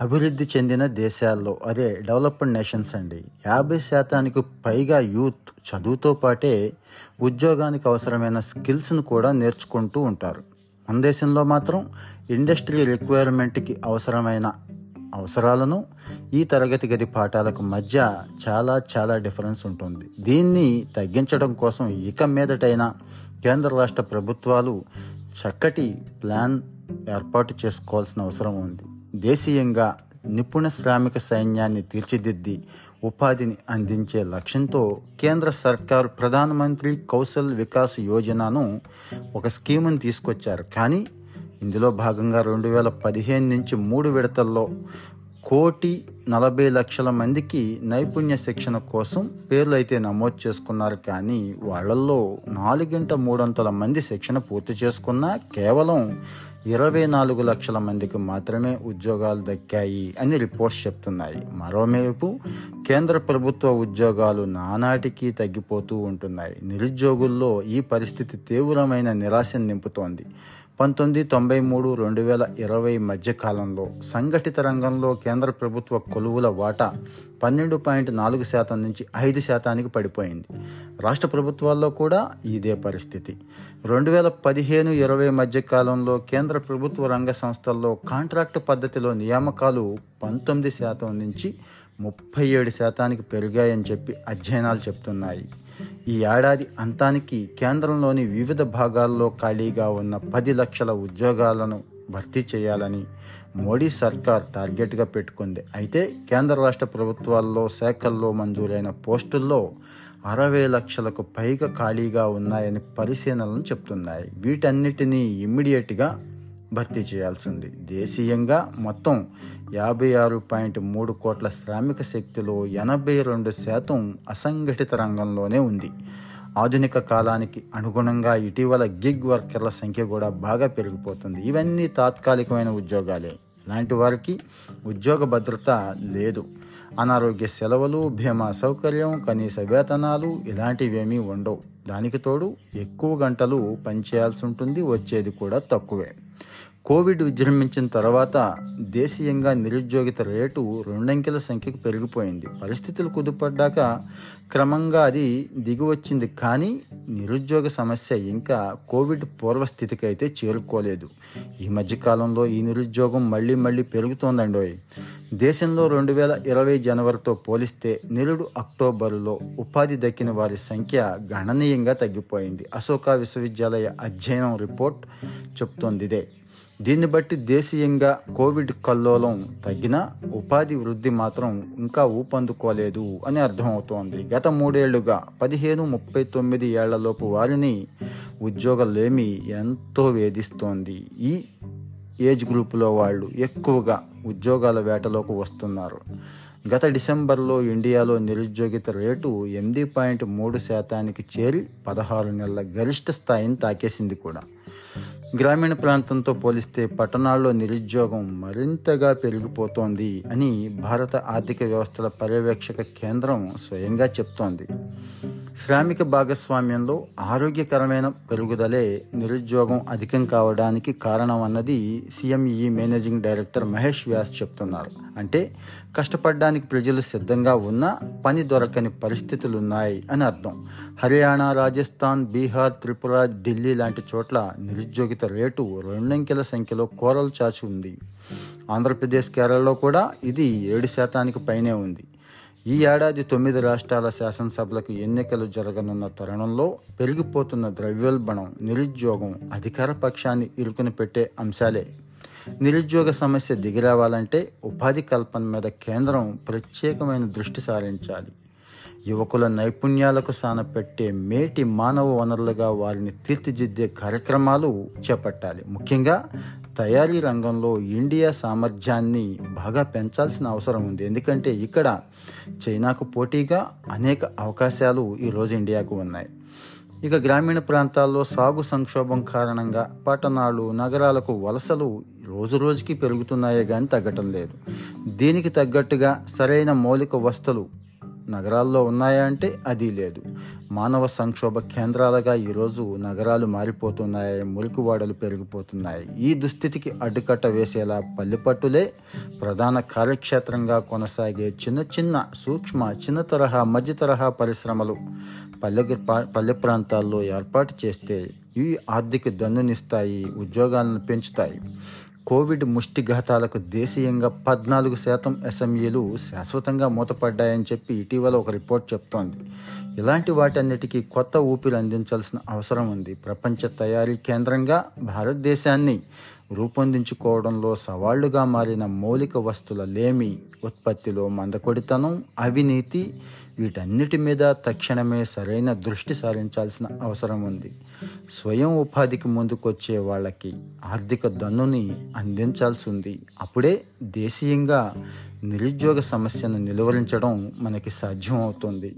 అభివృద్ధి చెందిన దేశాల్లో అదే డెవలప్డ్ నేషన్స్ అండి. యాభై శాతానికి పైగా యూత్ చదువుతో పాటే ఉద్యోగానికి అవసరమైన స్కిల్స్ను కూడా నేర్చుకుంటూ ఉంటారు. మన దేశంలో మాత్రం ఇండస్ట్రీ రిక్వైర్మెంట్కి అవసరమైన అవసరాలను ఈ తరగతి గది పాఠాలకు మధ్య చాలా చాలా డిఫరెన్స్ ఉంటుంది. దీన్ని తగ్గించడం కోసం ఇక మీదటైనా కేంద్ర రాష్ట్ర ప్రభుత్వాలు చక్కటి ప్లాన్ ఏర్పాటు చేసుకోవాల్సిన అవసరం ఉంది. దేశీయంగా నిపుణ శ్రామిక సైన్యాన్ని తీర్చిదిద్ది ఉపాధిని అందించే లక్ష్యంతో కేంద్ర సర్కార్ ప్రధానమంత్రి కౌశల్ వికాస్ యోజనను ఒక స్కీమును తీసుకొచ్చారు. కానీ ఇందులో భాగంగా రెండు వేల పదిహేను నుంచి మూడు విడతల్లో కోటి నలభై లక్షల మందికి నైపుణ్య శిక్షణ కోసం పేర్లు అయితే నమోదు చేసుకున్నారు కానీ వాళ్ళల్లో నాలుగింట మూడొంతుల మంది శిక్షణ పూర్తి చేసుకున్నా కేవలం ఇరవై నాలుగు లక్షల మందికి మాత్రమే ఉద్యోగాలు దక్కాయి అని రిపోర్ట్స్ చెప్తున్నాయి. మరోవైపు కేంద్ర ప్రభుత్వ ఉద్యోగాలు నానాటికి తగ్గిపోతూ ఉంటున్నాయి. నిరుద్యోగుల్లో ఈ పరిస్థితి తీవ్రమైన నిరాశను నింపుతోంది. పంతొమ్మిది తొంభై మూడు రెండు వేల ఇరవై మధ్య కాలంలో సంఘటిత రంగంలో కేంద్ర ప్రభుత్వ కొలువుల వాటా పన్నెండు పాయింట్ నాలుగు శాతం నుంచి ఐదు శాతానికి పడిపోయింది. రాష్ట్ర ప్రభుత్వాల్లో కూడా ఇదే పరిస్థితి. రెండు వేల పదిహేను ఇరవై మధ్య కాలంలో కేంద్ర ప్రభుత్వ రంగ సంస్థల్లో కాంట్రాక్టు పద్ధతిలో నియామకాలు పంతొమ్మిది శాతం నుంచి ముప్పై ఏడు శాతానికి పెరిగాయని చెప్పి అధ్యయనాలు చెప్తున్నాయి. ఈ ఏడాది అంతానికి కేంద్రంలోని వివిధ భాగాల్లో ఖాళీగా ఉన్న పది లక్షల ఉద్యోగాలను భర్తీ చేయాలని మోడీ సర్కార్ టార్గెట్గా పెట్టుకుంది. అయితే కేంద్ర రాష్ట్ర ప్రభుత్వాల్లో శాఖల్లో మంజూరైన పోస్టుల్లో అరవై లక్షలకు పైగా ఖాళీగా ఉన్నాయని పరిశీలనలు చెప్తున్నాయి. వీటన్నిటినీ ఇమ్మీడియట్గా భర్తీ చేయాల్సింది. దేశీయంగా మొత్తం యాభై ఆరు పాయింట్ మూడు కోట్ల శ్రామిక శక్తిలో ఎనభై రెండు శాతం అసంఘటిత రంగంలోనే ఉంది. ఆధునిక కాలానికి అనుగుణంగా ఇటీవల గిగ్ వర్కర్ల సంఖ్య కూడా బాగా పెరిగిపోతుంది. ఇవన్నీ తాత్కాలికమైన ఉద్యోగాలే. ఇలాంటి వారికి ఉద్యోగ భద్రత లేదు. అనారోగ్య సెలవులు బీమా సౌకర్యం కనీస వేతనాలు ఇలాంటివేమీ ఉండవు. దానికి తోడు ఎక్కువ గంటలు పనిచేయాల్సి ఉంటుంది. వచ్చేది కూడా తక్కువే. కోవిడ్ విజృంభించిన తర్వాత దేశీయంగా నిరుద్యోగిత రేటు రెండంకెల సంఖ్యకు పెరిగిపోయింది. పరిస్థితులు కుదుపడ్డాక క్రమంగా అది దిగివచ్చింది. కానీ నిరుద్యోగ సమస్య ఇంకా కోవిడ్ పూర్వస్థితికి అయితే చేరుకోలేదు. ఈ మధ్యకాలంలో ఈ నిరుద్యోగం మళ్ళీ మళ్ళీ పెరుగుతోందండోయ్. దేశంలో రెండు వేల ఇరవై జనవరితో పోలిస్తే నిరుడు అక్టోబరులో ఉపాధి దక్కిన వారి సంఖ్య గణనీయంగా తగ్గిపోయింది. అశోక విశ్వవిద్యాలయ అధ్యయనం రిపోర్ట్ చెప్తోంది ఇదే దీన్ని బట్టి దేశీయంగా కోవిడ్ కల్లోలం తగ్గినా ఉపాధి వృద్ధి మాత్రం ఇంకా ఊపందుకోలేదు అని అర్థమవుతోంది. గత మూడేళ్ళుగా పదిహేను ముప్పై తొమ్మిది ఏళ్ళలోపు వారిని ఉద్యోగాలేమి ఎంతో వేధిస్తోంది. ఈ ఏజ్ గ్రూపులో వాళ్ళు ఎక్కువగా ఉద్యోగాల వేటలోకి వస్తున్నారు. గత డిసెంబర్లో ఇండియాలో నిరుద్యోగిత రేటు ఎనిమిది పాయింట్ మూడు శాతానికి చేరి పదహారు నెలల గరిష్ట స్థాయిని తాకేసింది కూడా. గ్రామీణ ప్రాంతంతో పోలిస్తే పట్టణాల్లో నిరుద్యోగం మరింతగా పెరిగిపోతోంది అని భారత ఆర్థిక వ్యవస్థల పర్యవేక్షక కేంద్రం స్వయంగా చెప్తోంది. శ్రామిక భాగస్వామ్యంలో ఆరోగ్యకరమైన పెరుగుదలే నిరుద్యోగం అధికం కావడానికి కారణం అన్నది CME managing director Mahesh Vyas చెప్తున్నారు. అంటే కష్టపడడానికి ప్రజలు సిద్ధంగా ఉన్నా పని దొరకని పరిస్థితులు ఉన్నాయి అని అర్థం. హర్యానా రాజస్థాన్ బీహార్ త్రిపుర ఢిల్లీ లాంటి చోట్ల నిరుద్యోగిత రేటు రెండంకెల సంఖ్యలో కోరలు చాచి ఉంది. ఆంధ్రప్రదేశ్ కేరళలో కూడా ఇది ఏడు శాతానికి పైనే ఉంది. ఈ ఏడాది తొమ్మిది రాష్ట్రాల శాసనసభలకు ఎన్నికలు జరగనున్న తరుణంలో పెరిగిపోతున్న ద్రవ్యోల్బణం నిరుద్యోగం అధికార పక్షాన్ని ఇరుకుని పెట్టే అంశాలే. నిరుద్యోగ సమస్య దిగిరావాలంటే ఉపాధి కల్పన మీద కేంద్రం ప్రత్యేకమైన దృష్టి సారించాలి. యువకుల నైపుణ్యాలకు సానపెట్టే మేటి మానవ వనరులుగా వారిని తీర్చిదిద్దే కార్యక్రమాలు చేపట్టాలి. ముఖ్యంగా తయారీ రంగంలో ఇండియా సామర్థ్యాన్ని బాగా పెంచాల్సిన అవసరం ఉంది. ఎందుకంటే ఇక్కడ చైనాకు పోటీగా అనేక అవకాశాలు ఈరోజు ఇండియాకు ఉన్నాయి. ఇక గ్రామీణ ప్రాంతాల్లో సాగు సంక్షోభం కారణంగా పట్టణాలు నగరాలకు వలసలు రోజు రోజుకి పెరుగుతున్నాయే కానీ తగ్గటం లేదు. దీనికి తగ్గట్టుగా సరైన మౌలిక వస్తువులు నగరాల్లో ఉన్నాయా అంటే అది లేదు. మానవ సంక్షోభ కేంద్రాలుగా ఈరోజు నగరాలు మారిపోతున్నాయి మురికివాడలు పెరిగిపోతున్నాయి. ఈ దుస్థితికి అడ్డుకట్ట వేసేలా పల్లెపట్టులే ప్రధాన కార్యక్షేత్రంగా కొనసాగే చిన్న చిన్న సూక్ష్మ చిన్న తరహా మధ్య తరహా పరిశ్రమలు పల్లె పల్లె ప్రాంతాల్లో ఏర్పాటు చేస్తే ఇవి ఆర్థిక దన్నునిస్తాయి ఉద్యోగాలను పెంచుతాయి. కోవిడ్ ముష్టిఘాతాలకు దేశీయంగా పద్నాలుగు శాతం ఎస్ఎంఈలు శాశ్వతంగా మూతపడ్డాయని చెప్పి ఇటీవల ఒక రిపోర్ట్ చెప్తోంది. ఇలాంటి వాటన్నిటికీ కొత్త ఊపిరి అందించాల్సిన అవసరం ఉంది. ప్రపంచ తయారీ కేంద్రంగా భారతదేశాన్ని రూపొందించుకోవడంలో సవాళ్ళుగా మారిన మౌలిక వస్తుల లేమి ఉత్పత్తిలో మందకొడితనం అవినీతి వీటన్నిటి మీద తక్షణమే సరైన దృష్టి సారించాల్సిన అవసరం ఉంది. స్వయం ఉపాధికి ముందుకొచ్చే వాళ్ళకి ఆర్థిక దన్నుని అందించాల్సి ఉంది అప్పుడే దేశీయంగా నిరుద్యోగ సమస్యను నిలువరించడం మనకి సాధ్యం అవుతుంది